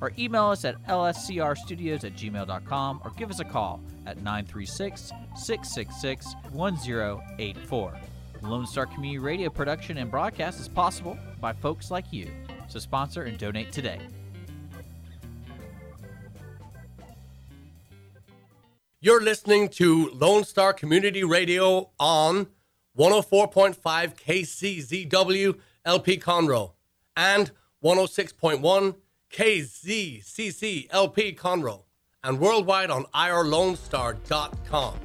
or email us at lscrstudios at gmail.com or give us a call at 936 666 1084. Lone Star Community Radio production and broadcast is possible by folks like you. So sponsor and donate today. You're listening to Lone Star Community Radio on 104.5 KCZW LP Conroe and 106.1 KZCC LP Conroe and worldwide on irlonestar.com.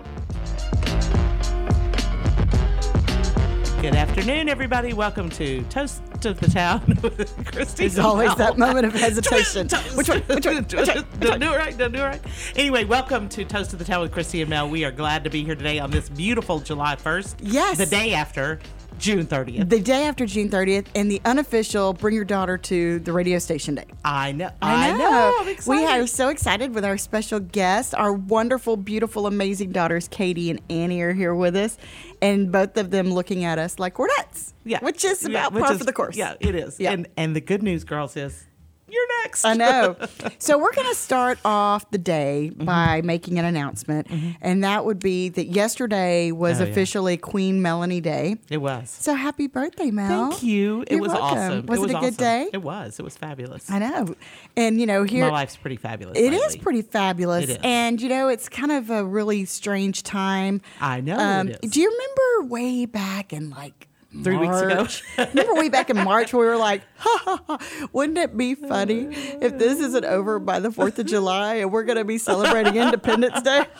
Good afternoon, everybody. Welcome to Toast to the Town with Christy. There's always Bell. that moment of hesitation. Which one? Which one? Which one? Don't do it right. Don't do it right. Anyway, welcome to Toast to the Town with Christy and Mel. We are glad to be here today on this beautiful July 1st. Yes. The day after June 30th. The day after June 30th, and the unofficial "Bring Your Daughter to the Radio Station Day." I know. I I know. We are so excited with our special guests. Our wonderful, beautiful, amazing daughters, Katie and Annie, are here with us, and both of them looking at us like we're nuts. Yeah. which is Yeah, about which par is- for the course. Yeah, it is. Yeah. And and the good news, girls, is you're next. I know. so we're going to start off the day Mm-hmm. by making an announcement, and that would be that yesterday was Oh, yeah. officially Queen Melanie Day. It was. So happy birthday, Mel! Thank you. It You're was welcome. awesome. Was it, was a good awesome. day? It was. It was fabulous. I know. And you know, here My life's pretty fabulous. it is lately. pretty fabulous. Is. And you know, it's kind of a really strange time. I know Um, it is. Do you remember way back in like Three weeks ago? Remember way back in March we were like, ha, ha, ha, wouldn't it be funny if this isn't over by the 4th of July and we're going to be celebrating Independence Day?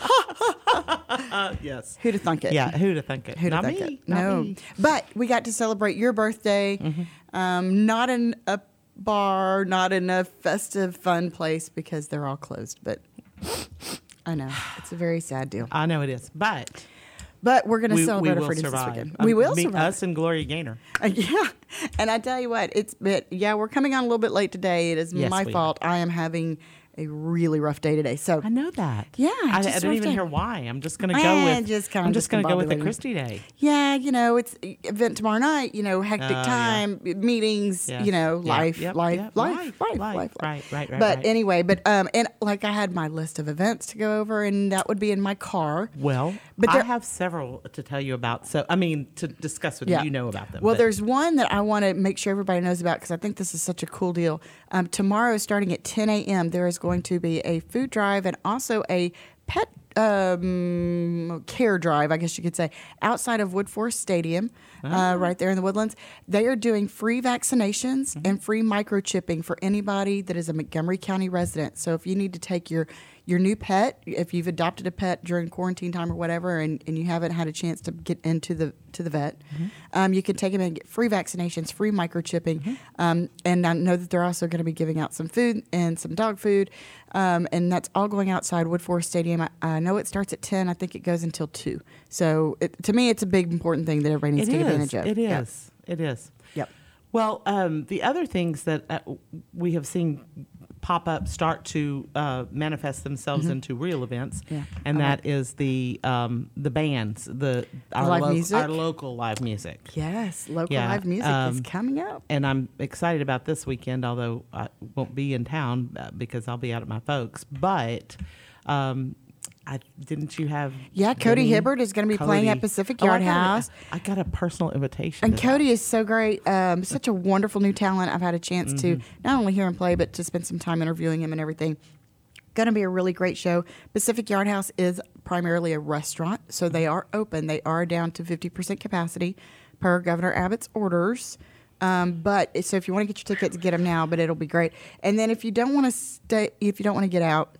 Uh, yes. Who'd have thunk it? Yeah, who'd have thunk it? Who'd have Not thunk me. it? Not No. me. But we got to celebrate your birthday, Mm-hmm. um, not in a bar, not in a festive, fun place because they're all closed. But I know it's a very sad deal. I know it is, but But we're going to we, we celebrate our freedoms survive. this weekend. Um, we will me, survive. Us and Gloria Gaynor. Uh, yeah. And I tell you what, it's but yeah, we're coming on a little bit late today. It is Yes, my we are. fault. I am having a really rough day today. So I know that. Yeah, I, I don't even day. hear why. I'm just gonna go Eh, with. just kinda I'm just gonna go with the. Christie Day. yeah, you know, it's event tomorrow night, you know, hectic yeah. time, meetings, Yes. you know, Yeah, life, yep, life, yep, life, life, life, life. life, Right, right, right, But right. anyway, but um and like I had my list of events to go over and that would be in my car. Well, But I have several to tell you about. So I mean, to discuss with Yeah. you. You know about them. Well, but- there's one that I want to make sure everybody knows about because I think this is such a cool deal. Um, tomorrow, starting at 10 a.m., there is going to be a food drive and also a pet um, care drive, I guess you could say, outside of Woodforest Stadium. Uh, right there in the Woodlands. They are doing free vaccinations Mm-hmm. and free microchipping for anybody that is a Montgomery County resident. So if you need to take your your new pet, if you've adopted a pet during quarantine time or whatever, and, and you haven't had a chance to get into the to the vet, um, you can take them and get free vaccinations, free microchipping, um, and I know that they're also going to be giving out some food and some dog food, um, and that's all going outside Woodforest Stadium. I, I know it starts at ten. I think it goes until two. So it, to me, it's a big important thing that everybody needs It to is. Advantage of. It is. It is. Yep. Well, um, the other things that uh, we have seen pop up start to uh, manifest themselves into real events, Mm-hmm. Yeah. and that is the um, the bands, the our, live lo- music? our local live music. Yes, local Yeah, live music is um, coming up. And I'm excited about this weekend, although I won't be in town uh, because I'll be out at my folks. But um, I didn't you have? Yeah, Cody? Hibbard is gonna be playing at Cody. Pacific Oh, I Yard House. I got a personal invitation. And. Cody is so great. Um, such a wonderful new talent. I've had a chance to Mm-hmm. not only hear him play, but to spend some time interviewing him and everything. Going to be a really great show. Pacific Yard House is primarily a restaurant, so they are open. They are down to 50% capacity per Governor Abbott's orders. Um, but so if you want to get your tickets, get them now. But it'll be great. And then if you don't want to stay, if you don't want to get out,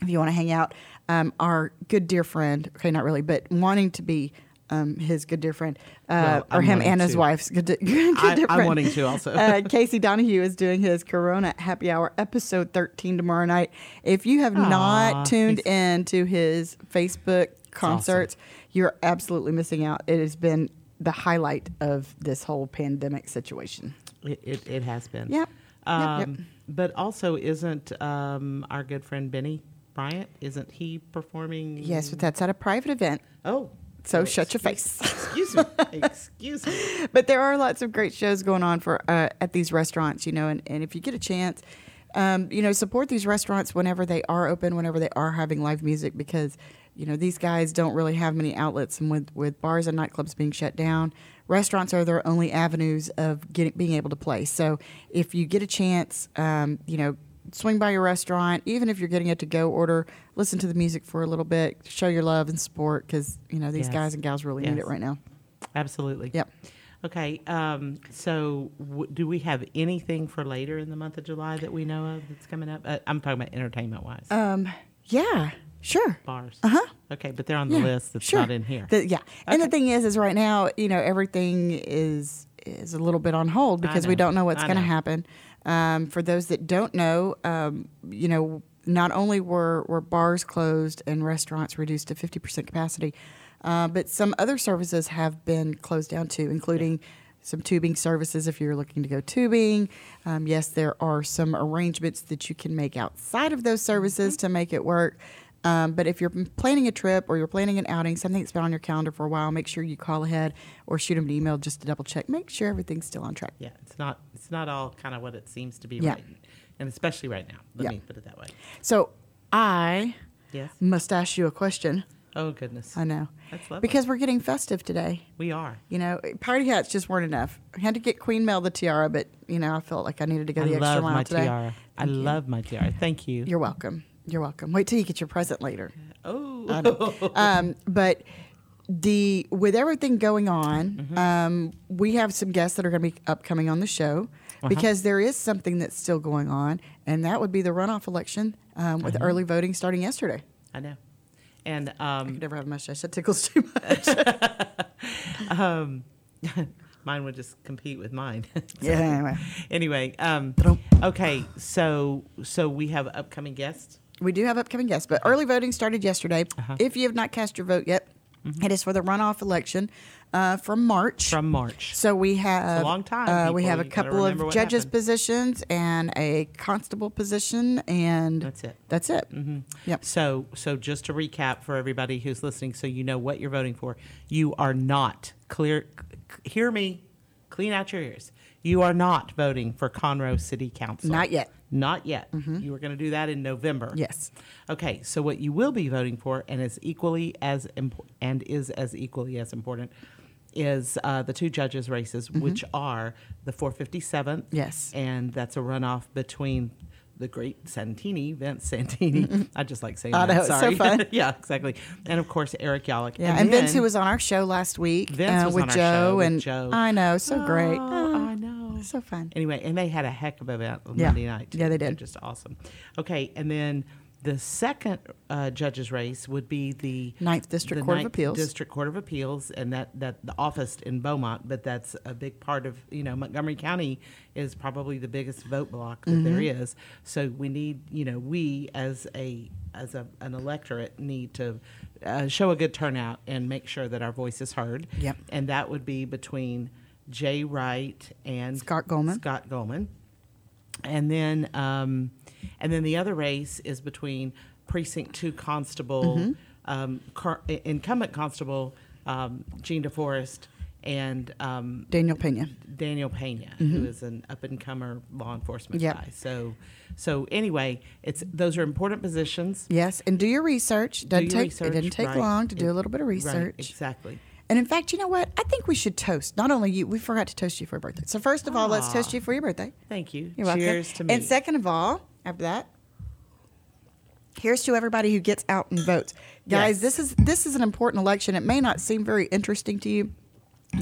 if you want to hang out, um, our good dear friend, okay, not really, but wanting to be um, his good dear friend, uh, Well, or I'm him and his to. wife's good, di- good I- dear I'm wanting to also. uh, Casey Donahew is doing his Corona Happy Hour episode 13 tomorrow night. If you have Aw, not tuned in to his Facebook concerts, you're absolutely missing out. It has been the highlight of this whole pandemic situation. It, it, it has been. Yep. Yep, Um, yep. But also, isn't um, our good friend Benny Bryant? Isn't he performing? Yes, but that's at a private event. Oh. So oh, shut your face. Excuse me. excuse me. but there are lots of great shows going on for uh, at these restaurants, you know, and, and if you get a chance, um, you know, support these restaurants whenever they are open, whenever they are having live music, because you know these guys don't really have many outlets, and with with bars and nightclubs being shut down, restaurants are their only avenues of getting being able to play. So if you get a chance, um, you know. Swing by your restaurant, even if you're getting a to-go order. Listen to the music for a little bit. Show your love and support, because you know these Yes. guys and gals really need it right now. Absolutely. Yep. Okay. Um, so, w- do we have anything for later in the month of July that we know of that's coming up? Uh, I'm talking about entertainment wise. Um, yeah, sure. Bars. Uh huh. Okay, but they're on the Yeah, list that's sure. not in here. The- yeah, and the thing is, is right now, you know, everything is is a little bit on hold because we don't know what's going to happen. Um, for those that don't know, um, you know, not only were were bars closed and restaurants reduced to fifty percent capacity, uh, but some other services have been closed down too, including. Some tubing services if you're looking to go tubing. Um, yes, there are some arrangements that you can make outside of those services Mm-hmm. to make it work. Um, but if you're planning a trip or you're planning an outing, something that's been on your calendar for a while, make sure you call ahead or shoot them an email just to double check. Make sure everything's still on track. yeah, it's not. It's not all kind of what it seems to be Yeah. right, and especially right now. Let Yeah. me put it that way. So I Yes. must ask you a question. Oh goodness. I know. That's lovely. Because we're getting festive today. we are. You know, party hats just weren't enough. I had to get Queen Mel the tiara, but, you know, I felt like I needed to go I the extra love mile my today. tiara. I you. love my tiara. Thank you. You're welcome. You're welcome. Wait till you get your present later. oh. I know. um, but the with everything going on, Mm-hmm. um, we have some guests that are going to be upcoming on the show Uh-huh. because there is something that's still going on, and that would be the runoff election um, with Uh-huh. early voting starting yesterday. I know. And I um, could never have a mustache. That tickles too much. um, mine would just compete with mine. yeah. Anyway, anyway, um, okay, so so we have upcoming guests. We do have upcoming guests, but early voting started yesterday. Uh-huh. If you have not cast your vote yet, it is for the runoff election uh, from March. From March. So we have a long time, Uh, we have a couple of judges happened. positions and a constable position, and That's it. That's it. Mm-hmm. Yep. So, so just to recap for everybody who's listening, so you know what you're voting for, you are not clear. c- Hear me, clean out your ears. You are not voting for Conroe City Council. Not yet. Not yet. You are going to do that in November. Yes. Okay. So what you will be voting for, and is equally as imp- and is as equally as important, is uh, the two judges races, which are the 457th. Yes. And that's a runoff between the great Santini, Vince Santini. I just like saying I that. it's so Sorry. fun. yeah, exactly. And of course Eric Yollick. Yeah, and, Vince, then- who was on our show last week Vince uh, with Joe, show with and Joe. I know, so great. Oh, Oh, I know. So fun. Anyway, and they had a heck of an event on Yeah. Monday night. Too. Yeah, they did. They're just awesome. Okay, and then the second uh, judges race would be the Ninth District the Court of Appeals. District Court of Appeals, and that that the office in Beaumont. But that's a big part of you know Montgomery County is probably the biggest vote block that there Mm-hmm. is. So we need you know we as a as a, an electorate need to uh, show a good turnout and make sure that our voice is heard. Yep. And that would be between Jay Wright and Scott Golemon. Scott Golemon. And then, um, and then the other race is between precinct two constable, Mm-hmm. um, cur- incumbent constable um, Gene DeForest and um, Daniel Pena. Daniel Pena, who is an up and comer law enforcement Mm-hmm. Yep. guy. So, so anyway, it's those are important positions. Yes, and do your research. Doesn't your take research, it didn't take right. long to do It- a little bit of Right, research. exactly. And in fact, you know what? I think we should toast. Not only you, we forgot to toast you for your birthday. So first of all, let's toast you for your birthday. Thank you. You're welcome. Cheers to me. And second of all, after that, here's to everybody who gets out and votes. Guys, Yes. this is this is an important election. It may not seem very interesting to you,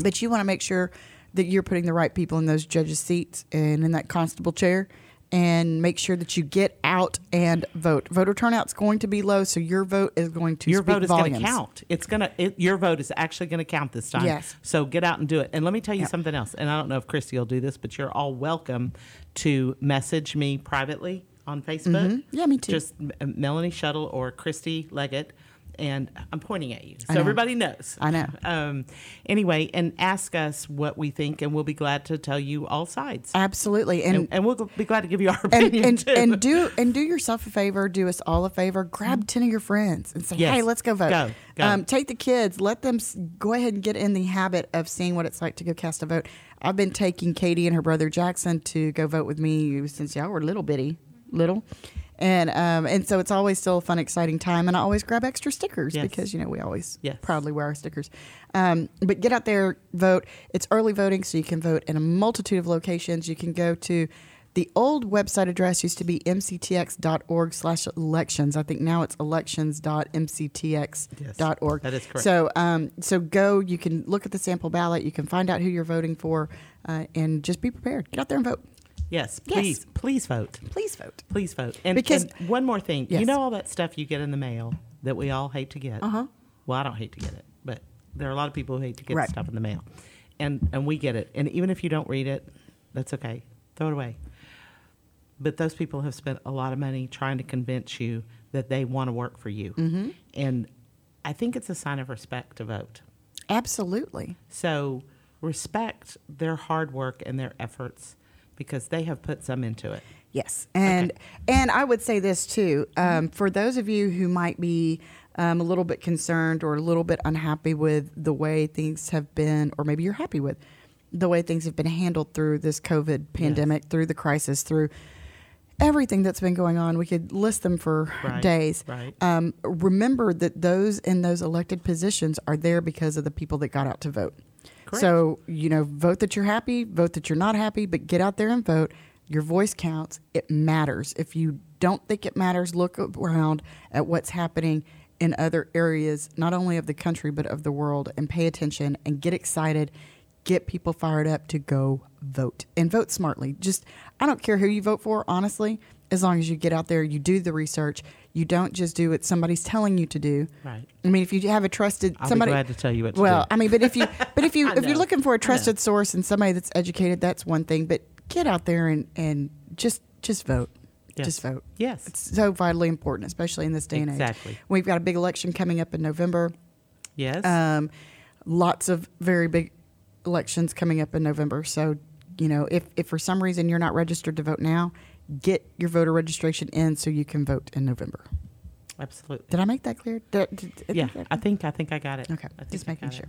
but you want to make sure that you're putting the right people in those judges' seats and in that constable chair. And make sure that you get out and vote. Voter turnout's going to be low, so your vote is going to your vote is going to count. It's gonna. It, your vote is actually going to count this time. Yes. So get out and do it. And let me tell you Yeah. something else. And I don't know if Christy will do this, but you're all welcome to message me privately on Facebook. Mm-hmm. Yeah, me too. Just M- Melanie Shuttle or Christy Leggett. And I'm pointing at you, so everybody knows. I know. Um, anyway, and ask us what we think, and we'll be glad to tell you all sides. Absolutely, and and, and we'll be glad to give you our and opinion and, too. and do and do yourself a favor, do us all a favor. Grab ten of your friends and say, Yes. "Hey, let's go vote." Go, go. Um, take the kids. Let them s- go ahead and get in the habit of seeing what it's like to go cast a vote. I've been taking Katie and her brother Jackson to go vote with me since y'all were little bitty, little. And um, and so it's always still a fun, exciting time, and I always grab extra stickers Yes. because you know we always Yes. proudly wear our stickers. Um, but get out there, vote. It's early voting, so you can vote in a multitude of locations. You can go to the old website address used to be mctx.org slash elections. I think now it's elections.mctx.org. that is correct. So, um, so go. You can look at the sample ballot. You can find out who you're voting for, uh, and just be prepared. Get out there and vote. Yes, Yes. please, please vote. Please vote. Please vote. And Because- and one more thing, you know all that stuff you get in the mail that we all hate to get. Uh huh. Well, I don't hate to get it, but there are a lot of people who hate to get Right. stuff in the mail, and and we get it. And even if you don't read it, that's okay. Throw it away. But those people have spent a lot of money trying to convince you that they want to work for you, mm-hmm. and I think it's a sign of respect to vote. Absolutely. So respect their hard work and their efforts because they have put some into it. Yes, and and I would say this too. Um, for those of you who might be um, a little bit concerned or a little bit unhappy with the way things have been, or maybe you're happy with the way things have been handled through this COVID pandemic, through the crisis, through everything that's been going on, we could list them for Right, days. right. Um, remember that those in those elected positions are there because of the people that got out to vote. So, you know, vote that you're happy, vote that you're not happy, but get out there and vote. Your voice counts. It matters. If you don't think it matters, look around at what's happening in other areas, not only of the country, but of the world, and pay attention and get excited. Get people fired up to go vote and vote smartly. Just, I don't care who you vote for, honestly, as long as you get out there, you do the research. You don't just do what somebody's telling you to do. Right. I mean, if you have a trusted I'll somebody, glad to tell you what to well, do. I mean, but if you, but if you, if you're looking for a trusted source and somebody that's educated, that's one thing. But get out there and and just just vote, Yes. just vote. Yes. It's so vitally important, especially in this day and age. Exactly. We've got a big election coming up in November. Yes. Um, lots of very big elections coming up in November. So, you know, if if for some reason you're not registered to vote now, get your voter registration in so you can vote in November. Absolutely. Did I make that clear? Did- did- did- yeah, I think I think I got it. Okay, I think just making sure.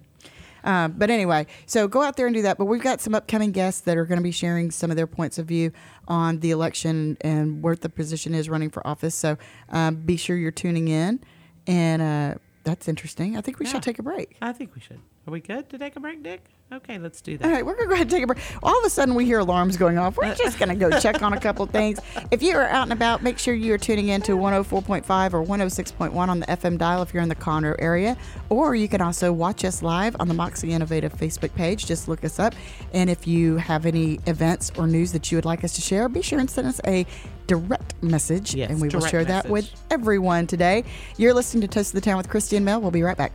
Um, but anyway, so go out there and do that. But we've got some upcoming guests that are going to be sharing some of their points of view on the election and where the position is running for office. So um, be sure you're tuning in. And uh, that's interesting. I think we Yeah. should take a break. I think we should. Are we good to take a break, Dick? Okay, let's do that. All right, we're going to go ahead and take a break. All of a sudden, we hear alarms going off. We're uh, just going to go check on a couple of things. If you are out and about, make sure you are tuning in to 104.5 or 106.1 on the FM dial if you're in the Conroe area. Or you can also watch us live on the Moxie Innovative Facebook page. Just look us up. And if you have any events or news that you would like us to share, be sure and send us a direct message. Yes, and we will share that with everyone today. You're listening to Toast of the Town with Christy and Mel. We'll be right back.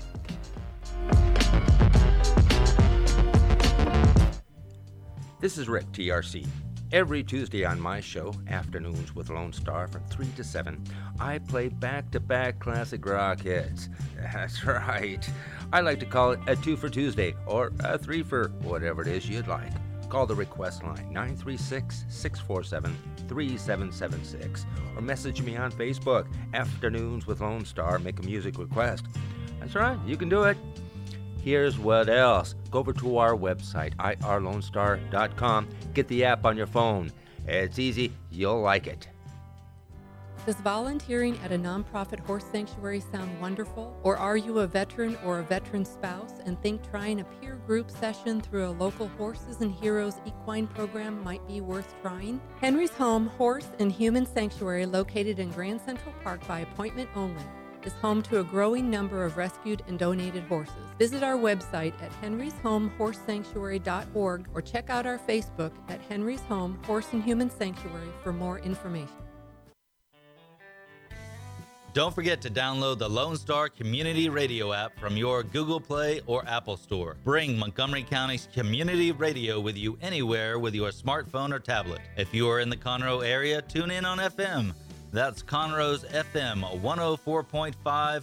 This is Rick, TRC. Every Tuesday on my show, Afternoons with Lone Star from 3 to 7, I play back to back classic rock hits. That's right. I like to call it a two for Tuesday or a three for whatever it is you'd like. Call the request line 936 647 3776 or message me on Facebook, Afternoons with Lone Star. Make a music request. That's right, you can do it. Here's what else. Go over to our website, irlonestar.com. Get the app on your phone. It's easy, you'll like it. Does volunteering at a nonprofit horse sanctuary sound wonderful? Or are you a veteran or a veteran spouse and think trying a peer group session through a local Horses and Heroes equine program might be worth trying? Henry's Home Horse and Human Sanctuary, located in Grand Central Park by appointment only, is home to a growing number of rescued and donated horses. Visit our website at henryshomehorsesanctuary.org or check out our Facebook at Henry's Home Horse and Human Sanctuary for more information. Don't forget to download the Lone Star Community Radio app from your Google Play or Apple Store. Bring Montgomery County's community radio with you anywhere with your smartphone or tablet. If you are in the Conroe area, tune in on FM. That's Conroe's FM 104.5,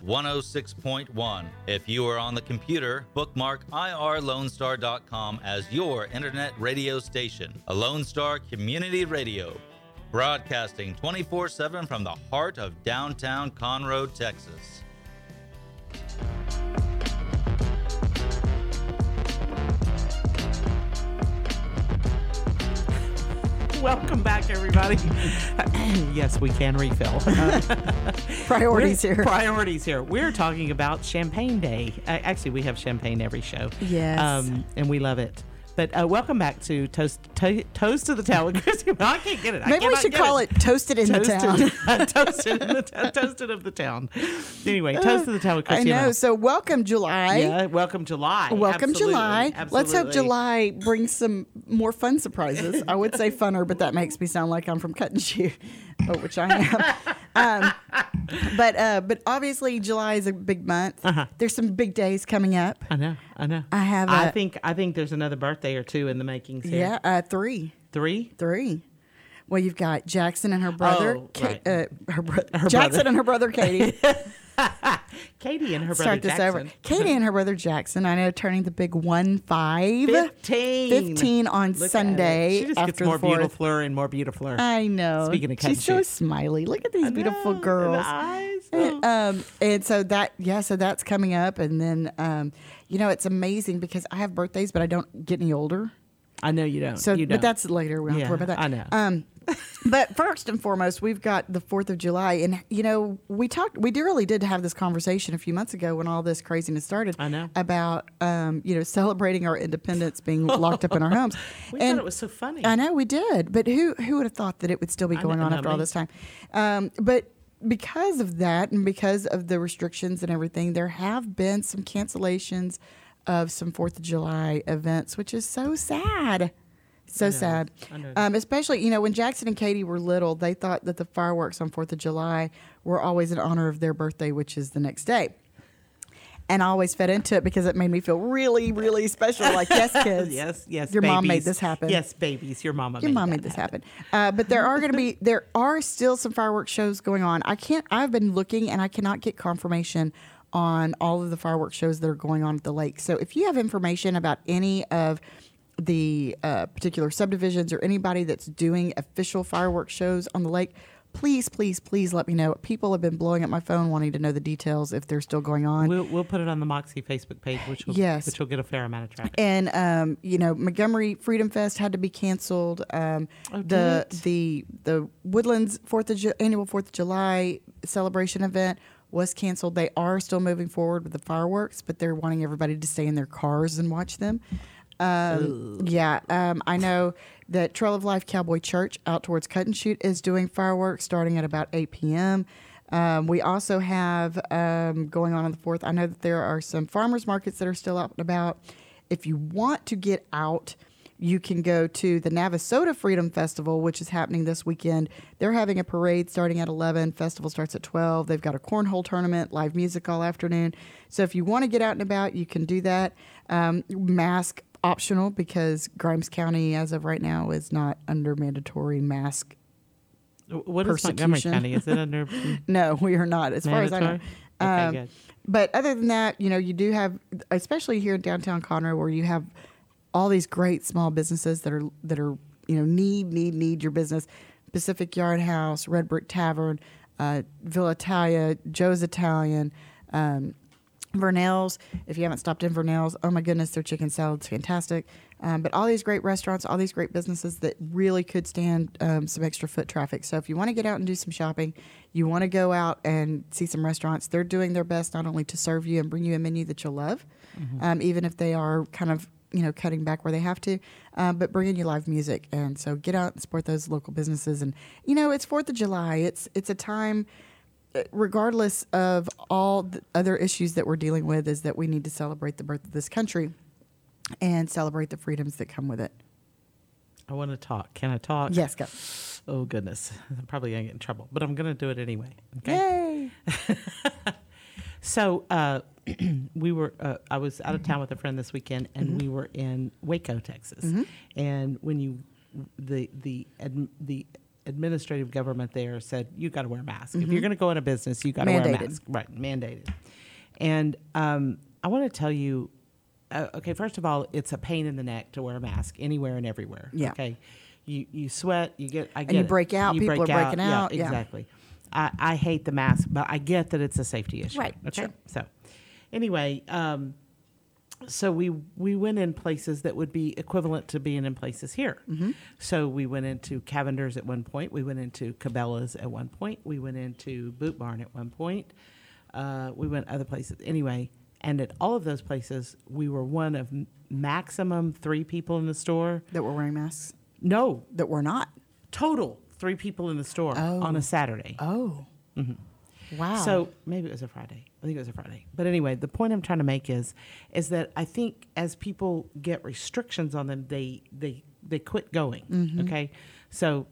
106.1. If you are on the computer, bookmark irlonestar.com as your internet radio station. A Lone Star Community Radio broadcasting 24 7 from the heart of downtown Conroe, Texas. Welcome back, everybody. yes, we can refill. Priorities here. Priorities here. We're talking about Champagne Day. Uh, actually, we have champagne every show. Yes. Um, and we love it. But uh, welcome back to Toast to- Toast to the Town with Christy. I can't get it. I Maybe we should call it Toasted in the Town. Toasted, toasted, in the town, toasted of the town. Anyway, Toast to the Town with I know. So welcome July. Yeah, welcome July. Welcome Absolutely, July. Let's hope. July brings some more fun surprises. I would say funner, but that makes me sound like I'm from Cut and Shoot, oh, which I am. um, but uh, but obviously July is a big month. Uh-huh. There's some big days coming up. I know. I know. I have I think. I think there's another birthday or two in the makings. Here. Yeah, uh, three, Three. three. Well, you've got Jackson and her brother, Oh, Ka- right. uh, her, bro- Her Jackson brother. and her brother Katie. Katie and her brother Start this Jackson. over. Katie and her brother Jackson. I know turning the big one five. 15. 15 on Look Sunday. She just after gets more beautiful and more beautiful. I know. Speaking of she's so smiley. Look at these beautiful girls. Eyes. And, um, and so that yeah, so that's coming up, and then um, you know it's amazing because I have birthdays, but I don't get any older. I know you don't. So, you don't. but that's later. We don't to worry about that. I know. Um, but first and foremost, we've got the Fourth of July, and you know we talked. We really did have this conversation a few months ago when all this craziness started. I know. about um, you know celebrating our independence, being locked up in our homes. we and thought it was so funny. I know we did, but who who would have thought that it would still be going know, on after all this time? Um, but because of that, and because of the restrictions and everything, there have been some cancellations of some Fourth of July events, which is so sad. So sad. Um, especially, you know, when Jackson and Katie were little, they thought that the fireworks on Fourth of July were always in honor of their birthday, which is the next day. And I always fed into it because it made me feel really, really special. Like, yes, kids. yes, yes. Your mom made this happen. Yes, babies. Your mama. Your made mom made this happen. Uh, but there are going to be there are still some fireworks shows going on. I can't. I've been looking and I cannot get confirmation on all of the fireworks shows that are going on at the lake. So if you have information about any of the uh, particular subdivisions or anybody that's doing official fireworks shows on the lake, please, please, please let me know. People have been blowing up my phone wanting to know the details if they're still going on. We'll we'll put it on the Moxie Facebook page, which will Yes. which will get a fair amount of traffic. and um, you know Montgomery Freedom Fest had to be canceled. Um, Oh, the it? the the Woodlands Fourth of Ju- annual Fourth of July celebration event was canceled. They are still moving forward with the fireworks, but they're wanting everybody to stay in their cars and watch them. Um, yeah, um, I know that Trail of Life Cowboy Church out towards Cut and Shoot is doing fireworks starting at about 8 p.m. Um, we also have um, going on on the 4th. I know that there are some farmers markets that are still out and about. If you want to get out, you can go to the Navasota Freedom Festival, which is happening this weekend. They're having a parade starting at 11. Festival starts at 12. They've got a cornhole tournament, live music all afternoon. So if you want to get out and about, you can do that. Um, mask optional because Grimes County, as of right now, is not under mandatory mask. What is Montgomery. County? Is it under? No, we are not, as far as I know. Mandatory? Okay. But other than that, you know, you do have, especially here in downtown Conroe, where you have all these great small businesses that are that are you know need need need your business. Pacific Yard House, Red Brick Tavern, uh, Villa Italia, Joe's Italian. Um, Vernell's, if you haven't stopped in Vernell's, oh my goodness, their chicken salad's fantastic. Um, but all these great restaurants, all these great businesses that really could stand um, some extra foot traffic. So if you want to get out and do some shopping, you want to go out and see some restaurants, they're doing their best not only to serve you and bring you a menu that you'll love, um, even if they are kind of you know cutting back where they have to, um, but bringing you live music. And so get out and support those local businesses. And you know it's Fourth of July. It's it's a time regardless of all the other issues that we're dealing with, is that we need to celebrate the birth of this country and celebrate the freedoms that come with it. I want to talk. Can I talk? Yes, go. Oh goodness, I'm probably gonna get in trouble, but I'm gonna do it anyway. Okay. Yay! So uh, we were. Uh, I was out of town with a friend this weekend, and we were in Waco, Texas. And when you, the the the administrative government there said you got to wear a mask if you're going to go in a business, you got to wear a mask. Right, mandated. And um, I want to tell you. Uh, okay, first of all, it's a pain in the neck to wear a mask anywhere and everywhere. Yeah. Okay, you you sweat, you get I get you it. break out, You people break are breaking Yeah, out, yeah. exactly. I, I hate the mask, but I get that it's a safety issue. Right, Okay. sure. So, anyway, um, so we we went in places that would be equivalent to being in places here. Mm-hmm. So we went into Cavender's at one point. We went into Cabela's at one point. We went into Boot Barn at one point. Uh, we went other places anyway. And at all of those places, we were one of maximum three people in the store. That we're wearing masks. No, That we're not. total three people in the store on a Saturday. Oh. Wow. So maybe it was a Friday. I think it was a Friday. But anyway, the point I'm trying to make is is that I think as people get restrictions on them, they they they quit going. Mm-hmm. Okay, so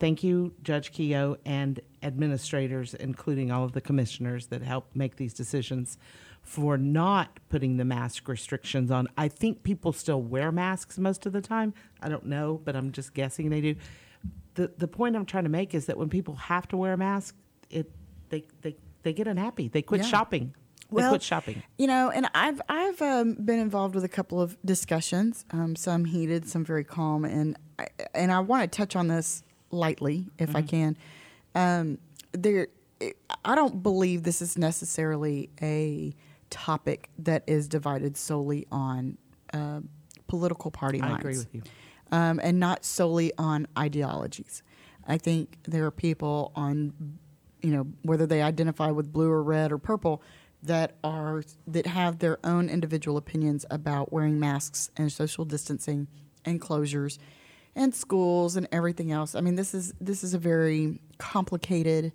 thank you, Judge Keough, and administrators, including all of the commissioners that help make these decisions, for not putting the mask restrictions on. I think people still wear masks most of the time. I don't know, but I'm just guessing they do. The the point I'm trying to make is that when people have to wear a mask, it they they they get unhappy. They quit Yeah. shopping. They quit shopping. You know, and I've I've um, been involved with a couple of discussions, um, some heated, some very calm, and I, and I want to touch on this lightly if Mm-hmm. I can. Um, there, I don't believe this is necessarily a topic that is divided solely on uh, political party I lines. agree with you. um, and not solely on ideologies. I think there are people on, you know, whether they identify with blue or red or purple, that are that have their own individual opinions about wearing masks and social distancing and closures, and schools and everything else. I mean, this is this is a very complicated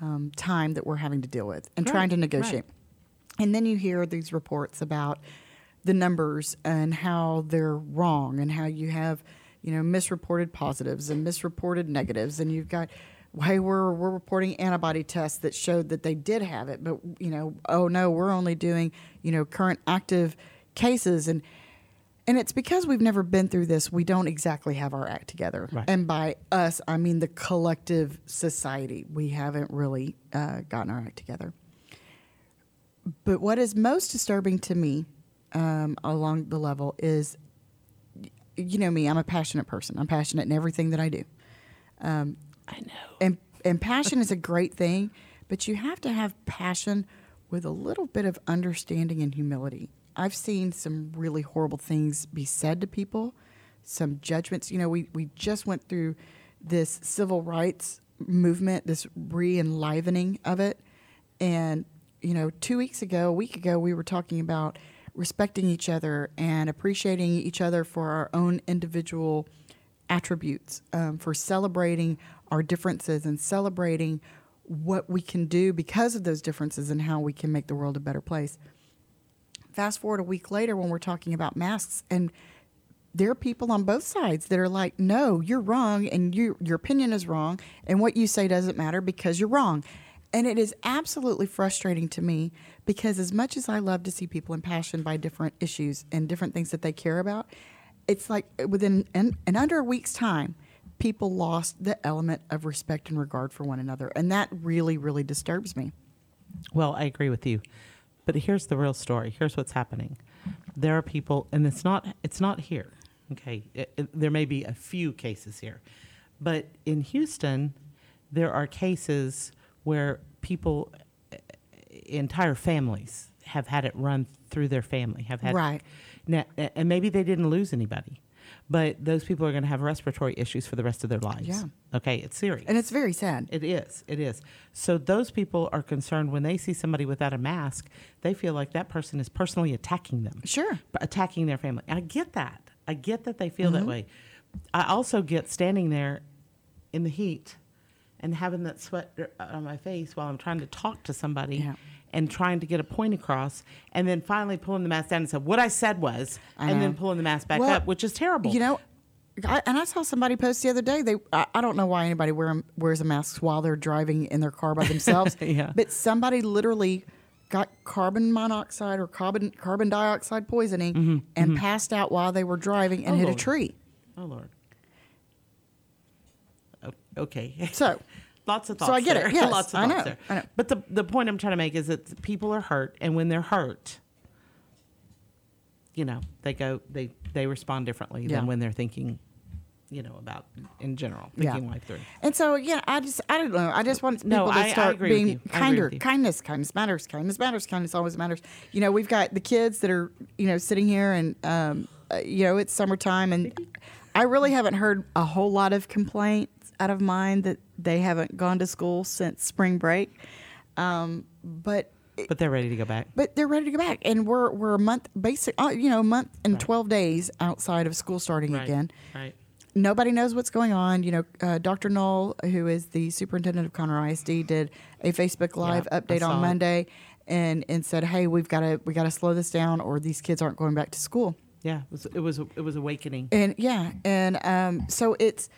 um, time that we're having to deal with and trying to Right, negotiate. And then you hear these reports about the numbers and how they're wrong and how you have, you know, misreported positives and misreported negatives and you've got why we're we're reporting antibody tests that showed that they did have it, but you know, oh no, we're only doing, you know, current active cases and and it's because we've never been through this, we don't exactly have our act together. Right. And by us, I mean the collective society. We haven't really uh, gotten our act together. But what is most disturbing to me um, along the level is, you know me, I'm a passionate person. I'm passionate in everything that I do. Um, I know. And, and passion is a great thing, but you have to have passion with a little bit of understanding and humility. I've seen some really horrible things be said to people, some judgments. You know, we, we just went through this civil rights movement, this re enlivening of it. And, you know, two weeks ago, a week ago, we were talking about respecting each other and appreciating each other for our own individual attributes, um, for celebrating our differences and celebrating what we can do because of those differences and how we can make the world a better place. Fast forward a week later when we're talking about masks, and there are people on both sides that are like, no, you're wrong, and you, your opinion is wrong, and what you say doesn't matter because you're wrong. And it is absolutely frustrating to me because, as much as I love to see people impassioned by different issues and different things that they care about, it's like within in, in under a week's time, people lost the element of respect and regard for one another. And that really, really disturbs me. Well, I agree with you. But here's the real story. Here's what's happening. There are people, and it's not it's not here. Okay, It- it- there may be a few cases here, but in Houston, there are cases where people, eh, entire families, have had it run through their family. Have had Right. Now, and maybe they didn't lose anybody, but those people are going to have respiratory issues for the rest of their lives. Yeah. Okay, it's serious. And it's very sad. It is. It is. So those people are concerned when they see somebody without a mask, they feel like that person is personally attacking them. Sure. Attacking their family. I get that. I get that they feel Mm-hmm. that way. I also get standing there in the heat and having that sweat uh, on my face while I'm trying to talk to somebody Yeah. And trying to get a point across, and then finally pulling the mask down and said, "What I said was," and then pulling the mask back Well, up, which is terrible. You know, I, and I saw somebody post the other day. They I, I don't know why anybody wear, wears a mask while they're driving in their car by themselves. Yeah. But somebody literally got carbon monoxide or carbon carbon dioxide poisoning and passed out while they were driving and Mm-hmm, Oh, hit a tree. oh Lord. Okay. So Lots of thoughts. So I get it. there. Yes, Lots of I thoughts know, there. I know. But the the point I'm trying to make is that people are hurt, and when they're hurt, you know, they go they they respond differently Yeah. than when they're thinking, you know, about in general Yeah. thinking life through. And so, yeah, I just, I don't know. I just want people No, to I- start being. I agree kinder. Kindness, kindness matters. Kindness matters. Kindness always matters. You know, we've got the kids that are, you know, sitting here and, um, uh, you know, it's summertime and I really haven't heard a whole lot of complaints out of mind that they haven't gone to school since spring break. Um, but But they're ready to go back. but they're ready to go back, and we're we're a month basic, uh, you know, a month and twelve days outside of school starting Right. again Right. nobody knows what's going on. You know, uh, Dr. Null, who is the superintendent of Conroe ISD, did a Facebook Live Yeah, update on it. Monday, and and said, "Hey, we've got to we got to slow this down, or these kids aren't going back to school." Yeah. It was it was it was awakening. And yeah, and um, so it's,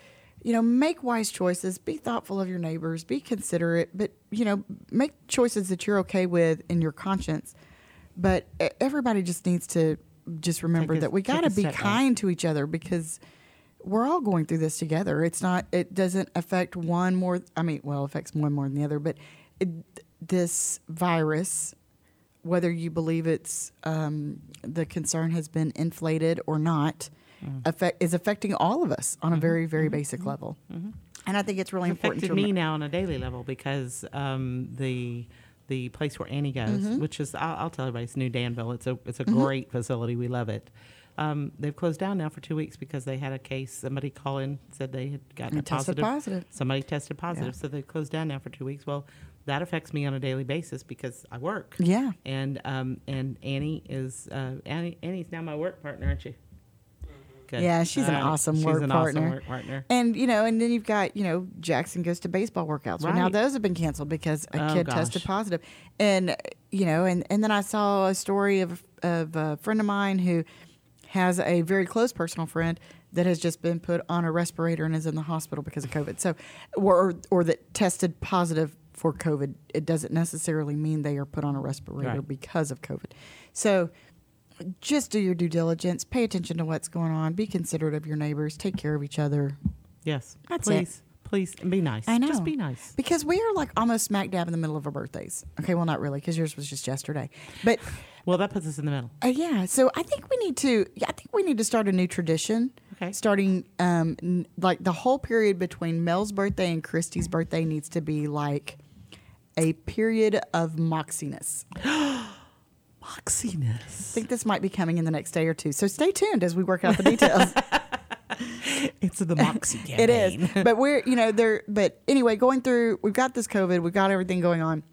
you know, make wise choices, be thoughtful of your neighbors, be considerate, but you know, make choices that you're okay with in your conscience. But everybody just needs to just remember a- that we got to be back. kind to each other because we're all going through this together. It's not. It doesn't affect one more. I mean, well, it affects one more than the other, but it, this virus whether you believe it's um, the concern has been inflated or not, Mm. affect, is affecting all of us on a very, very basic level. And I think it's really It's important to me now on a daily level because um, the the place where Annie goes, Mm-hmm. which is I'll, I'll tell everybody, it's New Danville. It's a it's a great facility. We love it. Um, they've closed down now for two weeks because they had a case. Somebody called in said they had gotten a tested positive. positive. Somebody tested positive, so they closed down now for two weeks. Well, that affects me on a daily basis because I work. Yeah. And um, and Annie is uh, Annie Annie's now my work partner, aren't you? Good. Yeah, she's an right. awesome she's work an partner. Awesome work partner. And you know, and then you've got you know Jackson goes to baseball workouts. Well, now those have been canceled because a Oh, kid tested gosh. positive, and you know, and and then I saw a story of of a friend of mine who has a very close personal friend that has just been put on a respirator and is in the hospital because of COVID. So, or or that tested positive for COVID. It doesn't necessarily mean they are put on a respirator Right. because of COVID. So just do your due diligence. Pay attention to what's going on. Be considerate of your neighbors. Take care of each other. Yes. That's it. please, please, be nice. I know. Just be nice. Because we are like almost smack dab in the middle of our birthdays. Okay, well, not really, because yours was just yesterday. But Well, that puts us in the middle. uh, yeah, so I think we need to. Yeah, I think we need to start a new tradition. Okay. Starting um n- like the whole period between Mel's birthday and Christy's birthday needs to be like a period of moxiness. Moxiness. I think this might be coming in the next day or two. So stay tuned as we work out the details. It's the Moxie It is. but we're, you know, there, but anyway, going through, we've got this COVID, we've got everything going on,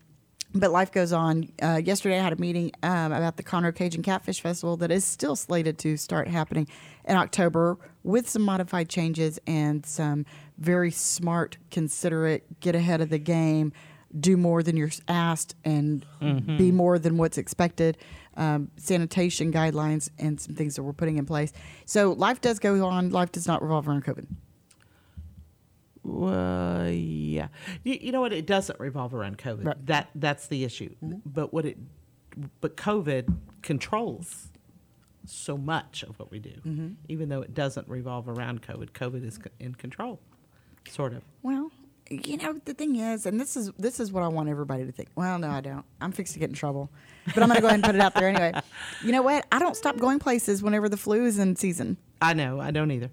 but life goes on. Uh, yesterday, I had a meeting um, about the Conroe Cajun Catfish Festival that is still slated to start happening in October with some modified changes and some very smart, considerate, get ahead of the game, do more than you're asked, and be more than what's expected. Um, sanitation guidelines and some things that we're putting in place. So life does go on. Life does not revolve around COVID. Uh, yeah. You, you know what? It doesn't revolve around COVID. Right. That that's the issue. But what it, but COVID controls so much of what we do, even though it doesn't revolve around COVID. COVID is in control, sort of. Well, you know the thing is, and this is this is what I want everybody to think. Well, no, I don't. I'm fixed to get in trouble, but I'm going to go ahead and put it out there anyway. You know what? I don't stop going places whenever the flu is in season. I know. I don't either.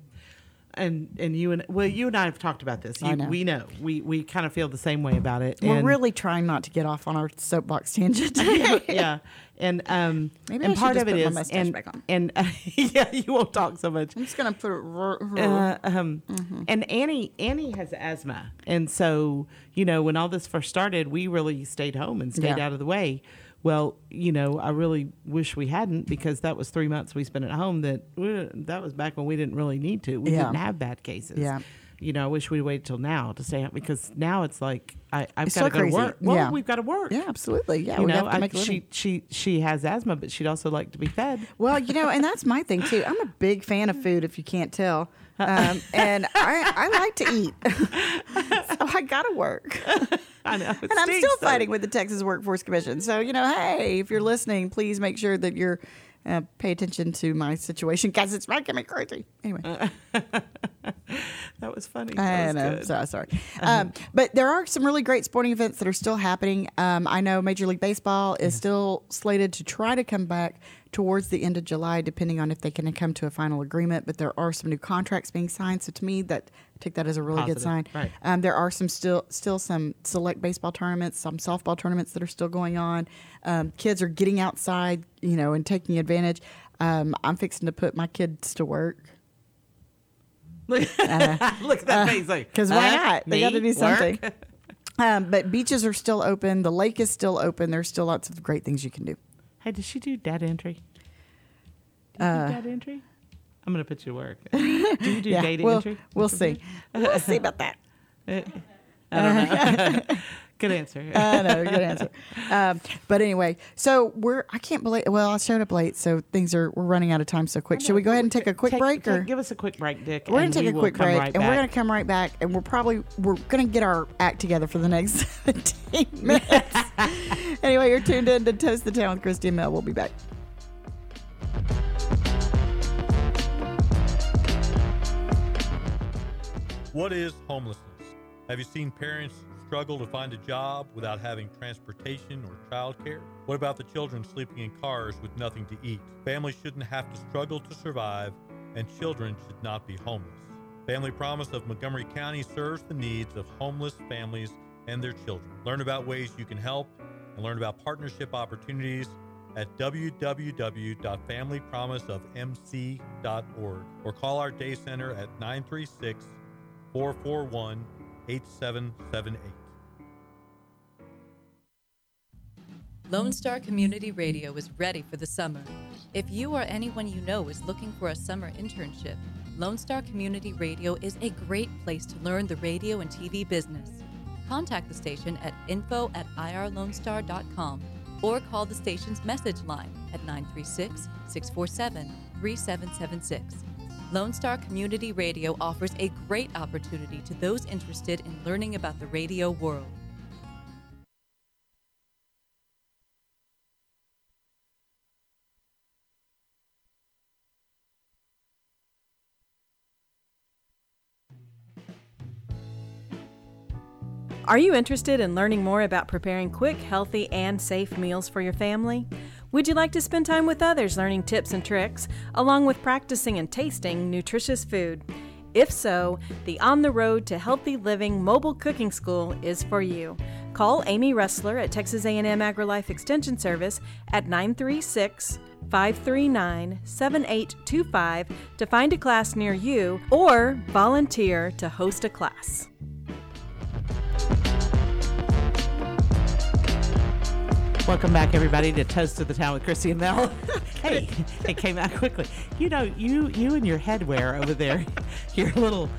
And and you and well, you and I have talked about this. You, know. We know. We we kind of feel the same way about it. We're and- really trying not to get off on our soapbox tangent. yeah, and um, Maybe I and should part just of it put my mustache and back on. and uh, yeah, you won't talk so much. I'm just to put it. r- r- Uh, um, Mm-hmm. And Annie, Annie has asthma, and so you know when all this first started, we really stayed home and stayed Yeah. out of the way. Well, you know, I really wish we hadn't because that was three months we spent at home. That uh, that was back when we didn't really need to. We Yeah. didn't have bad cases. Yeah. You know, I wish we'd waited till now to stay out because now it's like I, I've got to so go to work. Well, Yeah. we've got to work. Yeah, absolutely. Yeah, You we know, have to I, she she she has asthma, but she'd also like to be fed. Well, you know, and that's my thing too. I'm a big fan of food, if you can't tell, um, and I, I like to eat, so I gotta work, I know. and I'm still fighting with the Texas Workforce Commission. So you know, hey, if you're listening, please make sure that you're uh, pay attention to my situation because it's making me crazy. Anyway. That was funny. I was know. good. So sorry. Um, but there are some really great sporting events that are still happening. Um, I know Major League Baseball is still slated to try to come back towards the end of July, depending on if they can come to a final agreement. But there are some new contracts being signed. So to me, that take that as a really good sign. Right. Um, there are some still still some select baseball tournaments, some softball tournaments that are still going on. Um, kids are getting outside, you know, and taking advantage. Um, I'm fixing to put my kids to work. Look at that face. Like, Because why not? They got to do something. Um, but beaches are still open. The lake is still open. There's still lots of great things you can do. Hey, does she do data entry? Do Uh, you do data entry? I'm gonna put you to work. Do you do yeah, data we'll, entry? we'll see. We'll see about that. I don't know. Good answer. I know, good answer. Um, but anyway, so we're. I can't believe. Well, I showed up late, so things are. We're running out of time so quick. Should we go ahead and take a quick Take- break, take- give us a quick break, Dick? we're gonna take a quick break, right and we're gonna come right back, and we're probably we're gonna get our act together for the next 17 minutes. anyway, you're tuned in to Toast the Town with Christy and Mel. We'll be back. What is homelessness? Have you seen parents struggle to find a job without having transportation or childcare? What about the children sleeping in cars with nothing to eat? Families shouldn't have to struggle to survive, and children should not be homeless. Family Promise of Montgomery County serves the needs of homeless families and their children. Learn about ways you can help and learn about partnership opportunities at www.familypromiseofmc.org or call our day center at 936 441 8778. Lone Star Community Radio is ready for the summer. If you or anyone you know is looking for a summer internship, Lone Star Community Radio is a great place to learn the radio and TV business. Contact the station at info at irlonestar.com or call the station's message line at 936 647 3776. Lone Star Community Radio offers a great opportunity to those interested in learning about the radio world. Are you interested in learning more about preparing quick, healthy, and safe meals for your family? Would you like to spend time with others learning tips and tricks, along with practicing and tasting nutritious food? If so, the On the Road to Healthy Living Mobile Cooking School is for you. Call Amy Rustler at Texas A&M AgriLife Extension Service at 936 539 7825 to find a class near you or volunteer to host a class. Welcome back, everybody, to Toast to the Town with Christy and Mel. hey, it came out quickly. You know, you you and your headwear over there, your little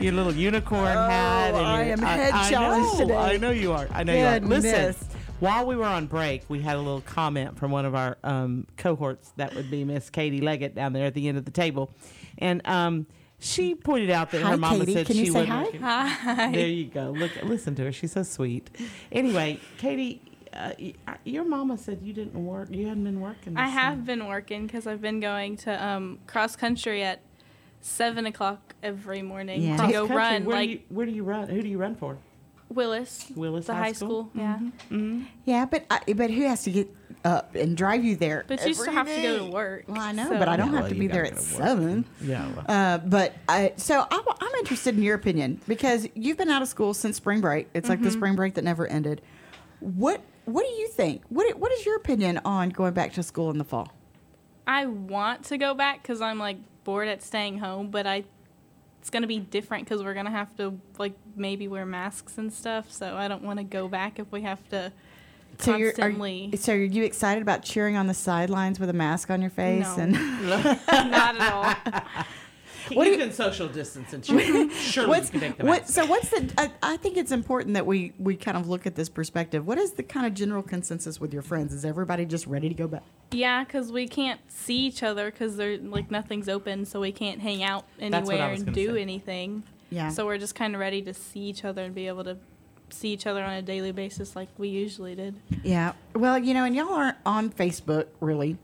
your little unicorn hat. And Oh, I your, am head challenged know, today. I know you are. I know you are. Listen, while we were on break, we had a little comment from one of our um, cohorts. That would be Miss Katie Leggett down there at the end of the table, and um, she pointed out that Hi, her mama Katie. said Can you she say wouldn't. hi? There you go. Look, listen to her. She's so sweet. Anyway, Katie, uh, uh, your mama said you didn't work. You hadn't been working. I have summer. been working because I've been going to um, cross country at seven o'clock every morning Yeah. to Cross go country, run Where like do you, where do you run? Who do you run for? Willis, Willis the High high School? school. Yeah, Yeah, but I, but who has to get up and drive you there? but you still every have to go to work. Well, I know, so- but I don't Yeah, have well, to be there at seven. Yeah. well, Uh, but I, so I'm, I'm interested in your opinion because you've been out of school since spring break. It's like the Mm-hmm. spring break that never ended. What What do you think? What What is your opinion on going back to school in the fall? I want to go back because I'm like bored at staying home, but I it's gonna be different because we're gonna have to like maybe wear masks and stuff. So I don't want to go back if we have to So you're, are, so are you excited about cheering on the sidelines with a mask on your face? No. And not at all. What do you you- can social distance and surely, surely what's, you can take the what, mask. so what's the I, I think it's important that we we kind of look at this perspective what is the kind of general consensus with your friends is everybody just ready to go back Yeah, because we can't see each other because they're like nothing's open, so we can't hang out That's what I anywhere and do say. anything. Yeah. So we're just kind of ready to see each other and be able to see each other on a daily basis like we usually did. yeah well you know and y'all aren't on facebook really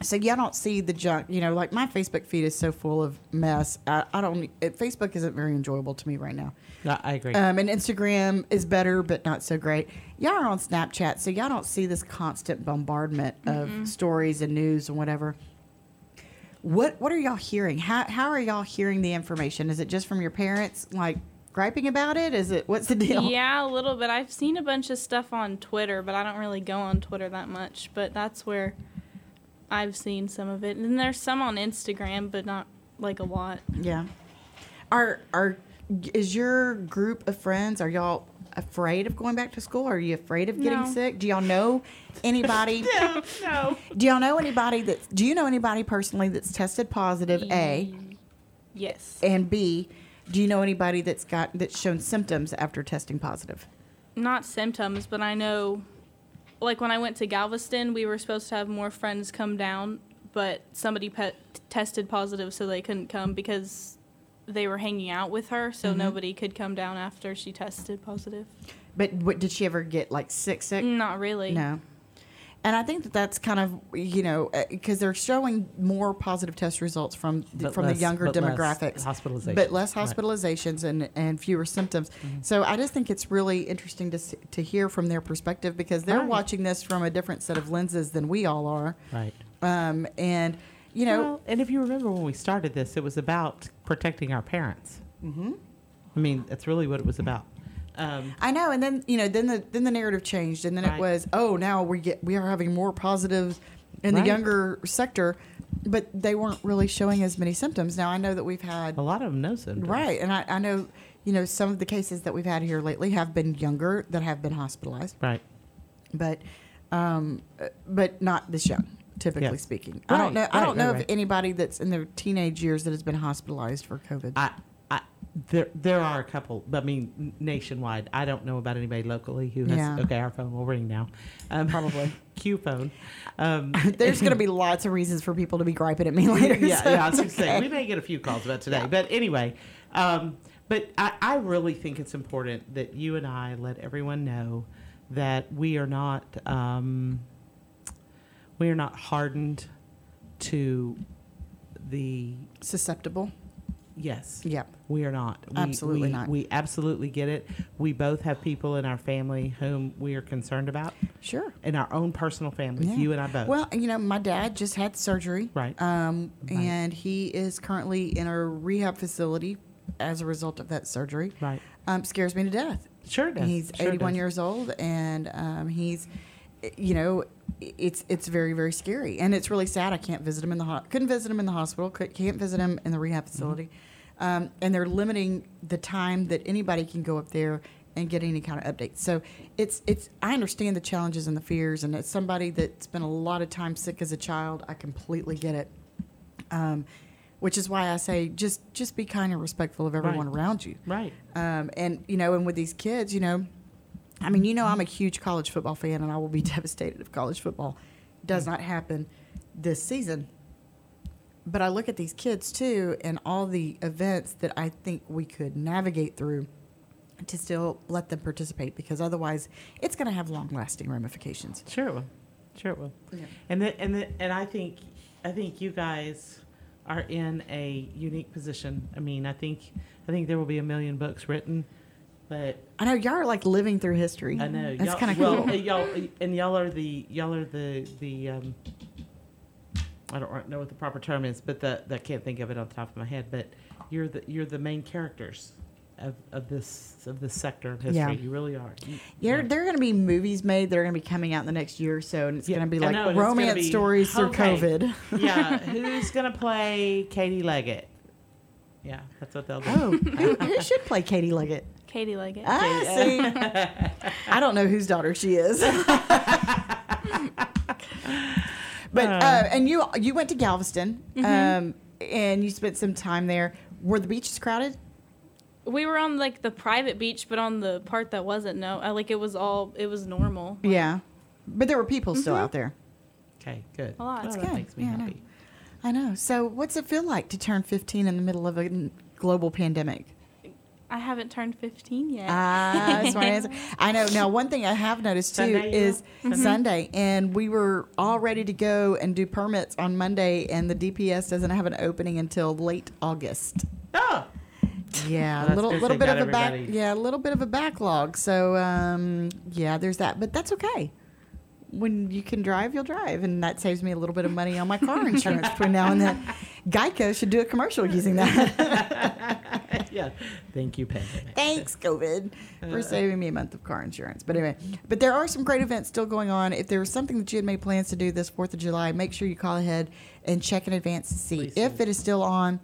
so y'all don't see the junk you know like my facebook feed is so full of mess i, I don't it, facebook isn't very enjoyable to me right now No, I agree. Um, and Instagram is better, but not so great. Y'all are on Snapchat, so y'all don't see this constant bombardment of stories and news and whatever. What What are y'all hearing? How How are y'all hearing the information? Is it just from your parents, like griping about it? Is it what's the deal? Yeah, a little bit. I've seen a bunch of stuff on Twitter, but I don't really go on Twitter that much. But that's where I've seen some of it. And there's some on Instagram, but not like a lot. Yeah. Are Are is your group of friends? Are y'all afraid of going back to school? Are you afraid of getting No. sick? Do y'all know anybody? no, no. Do y'all know anybody that? Do you know anybody personally that's tested positive? A. Yes. And B, do you know anybody that's got that's shown symptoms after testing positive? not symptoms, but I know, like when I went to Galveston, we were supposed to have more friends come down, but somebody tested positive, so they couldn't come because they were hanging out with her, so Mhm. nobody could come down after she tested positive. But what, did she ever get like sick? Sick? Not really. No. And I think that that's kind of you know because they're showing more positive test results from the, from less- the younger but less demographics, hospitalizations. but less Right. Mm-hmm. hospitalizations and, and fewer symptoms. So I just think it's really interesting to to hear from their perspective because they're Right. watching this from a different set of lenses than we all are. Right. Um, and you know, Well, and if you remember when we started this, it was about protecting our parents. Mhm. I mean, that's really what it was about. Um, I know, and then you know, then the then the narrative changed, and then it was, oh, now we get we are having more positives in the younger sector, but they weren't really showing as many symptoms. Now I know that we've had a lot of them no symptoms. right, and I, I know, you know, some of the cases that we've had here lately have been younger that have been hospitalized, Right. but um, but not this young. Typically Yes. speaking, I don't Right, know. I don't know right, of anybody that's in their teenage years that has been hospitalized for COVID. I, there, there are a couple. but I mean, nationwide. I don't know about anybody locally who has. Yeah. Okay, our phone will ring now. Um, Probably. Q phone. Um, There's going to be lots of reasons for people to be griping at me later. yeah, so yeah. I was say we may get a few calls about today, but anyway, um, but I, I really think it's important that you and I let everyone know that we are not um, we are not hardened to the susceptible. Yes. Yep. We are not. We, Absolutely we, not. We absolutely get it. We both have people in our family whom we are concerned about. Sure. In our own personal families, Yeah. you and I both. Well, you know, my dad just had surgery. Right. Um, Right. and he is currently in a rehab facility as a result of that surgery. Right. Um, scares me to death. Sure does. He's Sure 81 does. years old, and um, he's, you know, it's it's very very scary, and it's really sad. I can't visit him in the ho- couldn't visit him in the hospital. Could, can't visit him in the rehab Mm-hmm. Um, and they're limiting the time that anybody can go up there and get any kind of updates. So it's it's I understand the challenges and the fears, and as somebody that spent a lot of time sick as a child, I completely get it. Um, which is why I say just just be kind and respectful of everyone Right. around you. Right. Um, and you know, and with these kids, you know, I mean, you know, I'm a huge college football fan, and I will be devastated if college football does not happen this season. But I look at these kids too, and all the events that I think we could navigate through to still let them participate, because otherwise, it's going to have long-lasting ramifications. Sure it will. Sure it will. Yeah. And the, and the, and I think I think you guys are in a unique position. I mean, I think I think there will be a million books written, but I know y'all are like living through history. I know that's kind of cool. uh, y'all and y'all are the y'all are the the um, I don't know what the proper term is, but the, I can't think of it on the top of my head. But you're the you're the main characters of, of this of this sector of history. Yeah. You really are. You- Yeah, there are going to be movies made that are going to be coming out in the next year or so, and it's Yeah, going to be like know, and it's gonna romance be- stories through. COVID. yeah, who's gonna play Katie Leggett? Yeah, that's what they'll do. Oh, who, who should play Katie Leggett? Katie Leggett. Ah, see, I don't know whose daughter she is. but uh, and you you went to Galveston. Mm-hmm. Um, and you spent some time there. Were the beaches crowded? We were on like the private beach, but on the part that wasn't, no. I, like it was all, it was normal. Yeah, but there were people still out there. Okay, good. A lot. That's that good. makes me Yeah, I know. happy. I know. So, what's it feel like to turn 15 in the middle of a global pandemic? I haven't turned 15 yet. Ah, smart answer. I know. Now, one thing I have noticed too Sunday, you is know? Mm-hmm. Sunday, and we were all ready to go and do permits on Monday, and the DPS doesn't have an opening until late August. Oh, Yeah, Well, a little good little bit of a back. Yeah, a little bit of a backlog. So, um, yeah, there's that, but that's okay. When you can drive, you'll drive, and that saves me a little bit of money on my car insurance between now and then. Geico should do a commercial using that. yeah. Thank you, pandemic. Thanks, COVID, for uh, saving me a month of car insurance. But anyway, but there are some great events still going on. If there was something that you had made plans to do this 4th of July, make sure you call ahead and check in advance to see Please if do. it is still on.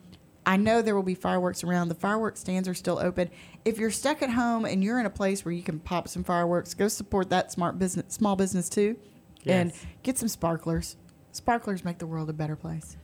I know there will be fireworks around. The fireworks stands are still open. If you're stuck at home and you're in a place where you can pop some fireworks, go support that smart business, small business too, and get some sparklers. Sparklers make the world a better place.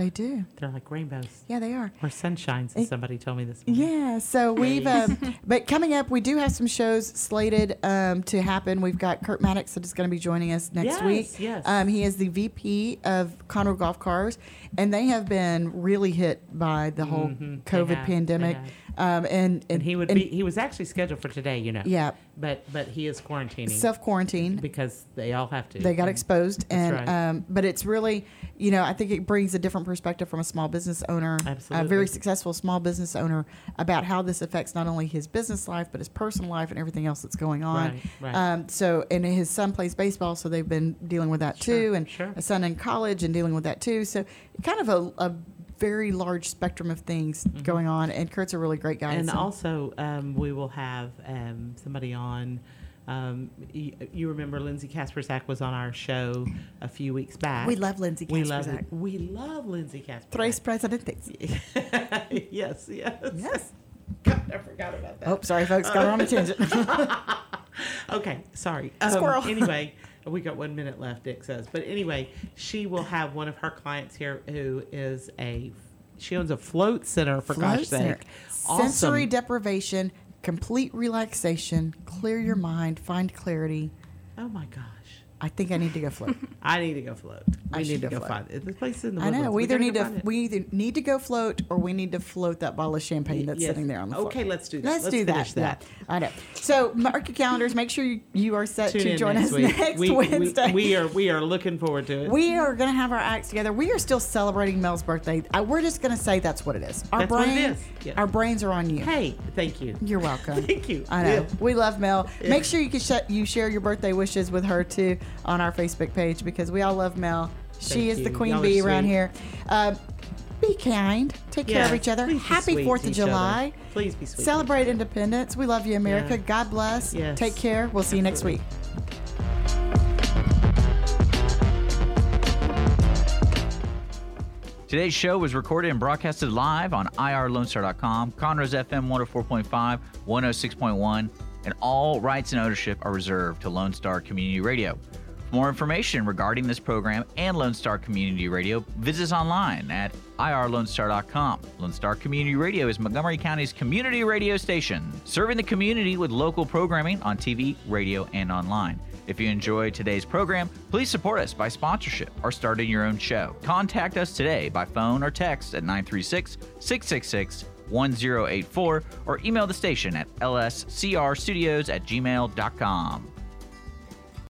They do. They do. They're like rainbows Yeah, they are. or sunshines. as Somebody told me this. Morning. Yeah, so we've, um, but coming up, we do have some shows slated um, to happen. We've got Kurt Maddox that is going to be joining us next Yes, week. yes. Um, he is the VP of Conroe Golf Cars, and they have been really hit by the whole Mhm, COVID pandemic. Um, and, And he would be. He was actually scheduled for today. You know. Yeah. But but he is quarantining self quarantine. because they all have to. They got And- exposed, and right. um, but it's really, you know, I think it brings a different perspective from a small business owner, a very successful small business owner, about how this affects not only his business life but his personal life and everything else that's going on. Right, right. Um, so, and his son plays baseball, so they've been dealing with that Sure, too, and sure. a son in college and dealing with that too. So, kind of a, a very large spectrum of things going on. And Kurt's a really great guy. Mm-hmm. And so- also, um, we will have um, somebody on. Um, you, you remember Lindsay Kasperzak was on our show a few weeks back. we love Lindsay We love We love Lindsay Kasperzak. Tres presidentes. yes, yes, Yes. God, I forgot about that. Oh, sorry, folks. Got on a tangent. Okay, sorry. Um, Squirrel. anyway, we got one minute left. Dick says, but anyway, she will have one of her clients here who is a. She owns a float center for Float gosh center. sake. Sensory deprivation, complete relaxation, clear your mind, find clarity. Oh my gosh. I think I need to go float. I need to go float. We should need to go float. find it. The place is in the I know. We either need to we either need to go float or we need to float that bottle of champagne that's Yes. sitting there on the floor. Okay, let's do that. Let's, Let's do that. that. Yeah, I know. So mark your calendars. Make sure you, you are set Tune to join next us week. next we, we- Wednesday. We, are we are looking forward to it. We are going to have our acts together. We are still celebrating Mel's birthday. I, we're just going to say that's what it is. Our That's what it brain, is. Yes. our brains are on you. hey, thank you. You're welcome. Thank you. I know. Yeah. We love Mel. Make sure you can sh- you share your birthday wishes with her too on our Facebook page because we all love Mel. She Thank is the queen Y'all bee around here. Uh, be kind. Take care of each other. please Happy Fourth of each other. July. Please be sweet. to Celebrate independence. We love you, America. Yeah. God bless. Yes. Take care. We'll see you next week. Today's show was recorded and broadcasted live on irlonestar.com, Conroe's FM 104.5, 106.1, and all rights and ownership are reserved to Lone Star Community Radio. For more information regarding this program and Lone Star Community Radio, visit us online at irlonestar.com. Lone Star Community Radio is Montgomery County's community radio station, serving the community with local programming on TV, radio, and online. If you enjoyed today's program, please support us by sponsorship or starting your own show. Contact us today by phone or text at 936 666 1084 or email the station at lscrstudios at gmail.com.